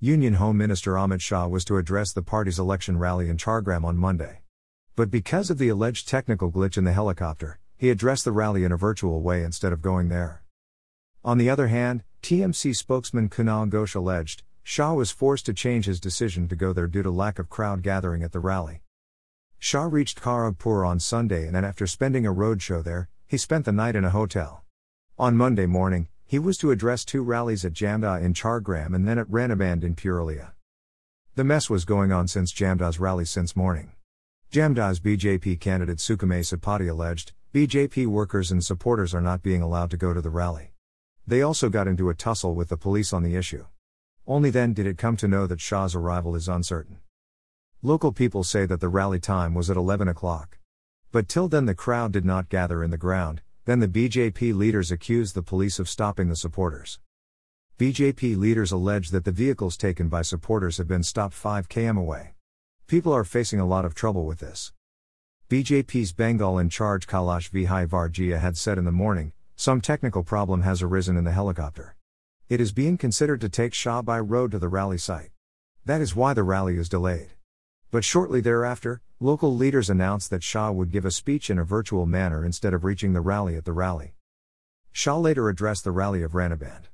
Union Home Minister Amit Shah was to address the party's election rally in Jhargram on Monday. But because of the alleged technical glitch in the helicopter, he addressed the rally in a virtual way instead of going there. On the other hand, TMC spokesman Kunal Ghosh alleged, Shah was forced to change his decision to go there due to lack of crowd gathering at the rally. Shah reached Kharagpur on Sunday and then after spending a roadshow there, he spent the night in a hotel. On Monday morning, he was to address two rallies at Jamda in Jhargram and then at Ranaband in Purulia. The mess was going on since Jamda's rally since morning. Jamda's BJP candidate Sukhamay Satpathy alleged, BJP workers and supporters are not being allowed to go to the rally. They also got into a tussle with the police on the issue. Only then did it come to know that Shah's arrival is uncertain. Local people say that the rally time was at 11 o'clock. But till then the crowd did not gather in the ground, then the BJP leaders accused the police of stopping the supporters. BJP leaders allege that the vehicles taken by supporters have been stopped 5 km away. People are facing a lot of trouble with this. BJP's Bengal in charge Kailash Vijayvargiya had said in the morning, some technical problem has arisen in the helicopter. It is being considered to take Shah by road to the rally site. That is why the rally is delayed. But shortly thereafter, local leaders announced that Shah would give a speech in a virtual manner instead of reaching the rally at the rally. Shah later addressed the rally of Ranaband.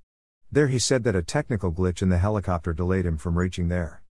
There he said that a technical glitch in the helicopter delayed him from reaching there.